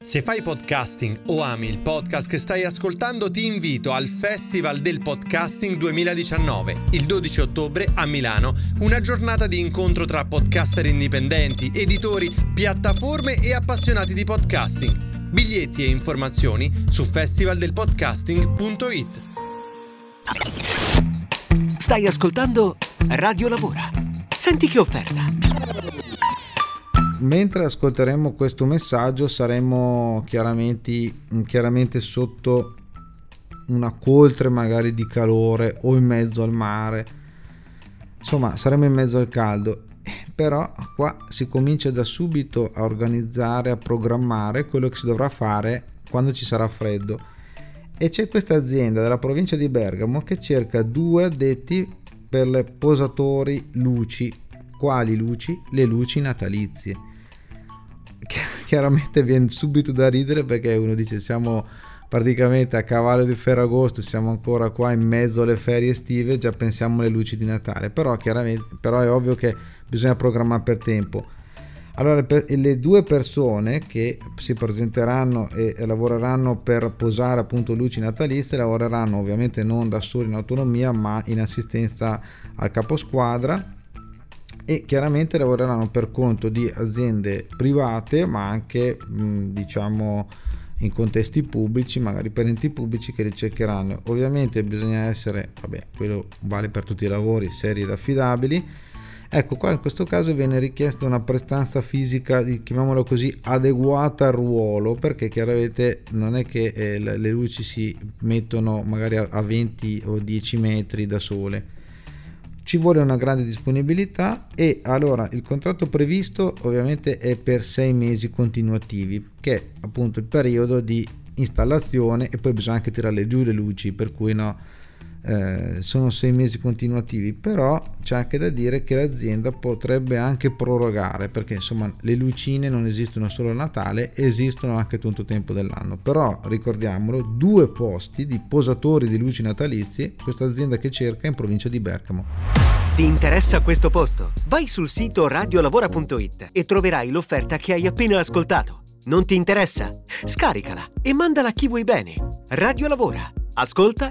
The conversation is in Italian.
Se fai podcasting o ami il podcast che stai ascoltando, ti invito al Festival del Podcasting 2019, il 12 ottobre a Milano, una giornata di incontro tra podcaster indipendenti, editori, piattaforme e appassionati di podcasting. Biglietti e informazioni su festivaldelpodcasting.it. Stai ascoltando Radio Lavora. Senti che offerta. Mentre ascolteremo questo messaggio saremo chiaramente, chiaramente sotto una coltre magari di calore o in mezzo al mare. Insomma saremo in mezzo al caldo. Però qua si comincia da subito a organizzare a programmare quello che si dovrà fare quando ci sarà freddo. E c'è questa azienda della provincia di Bergamo che cerca due addetti per le posatori luci quali luci? Le luci natalizie. Chiaramente viene subito da ridere perché uno dice siamo praticamente a cavallo di Ferragosto, siamo ancora qua in mezzo alle ferie estive, già pensiamo alle luci di Natale, però, però è ovvio che bisogna programmare per tempo. Allora, le due persone che si presenteranno e lavoreranno per posare appunto luci natalizie lavoreranno ovviamente non da soli in autonomia, ma in assistenza al caposquadra e chiaramente lavoreranno per conto di aziende private ma anche diciamo in contesti pubblici magari per enti pubblici che ricercheranno ovviamente bisogna essere vabbè quello vale per tutti i lavori seri ed affidabili. Ecco qua in questo caso viene richiesta una prestanza fisica chiamiamolo così adeguata al ruolo perché chiaramente non è che eh, le luci si mettono magari a 20 o 10 metri da sole ci vuole una grande disponibilità e allora il contratto previsto ovviamente è per sei mesi continuativi che è appunto il periodo di installazione e poi bisogna anche tirare giù le luci per cui no eh, sono sei mesi continuativi però c'è anche da dire che l'azienda potrebbe anche prorogare perché insomma le lucine non esistono solo a Natale esistono anche tutto il tempo dell'anno però ricordiamolo due posti di posatori di luci natalizie questa azienda che cerca in provincia di Bergamo ti interessa questo posto? Vai sul sito radiolavora.it e troverai l'offerta che hai appena ascoltato. Non ti interessa? Scaricala e mandala a chi vuoi bene. Radio Lavora. Ascolta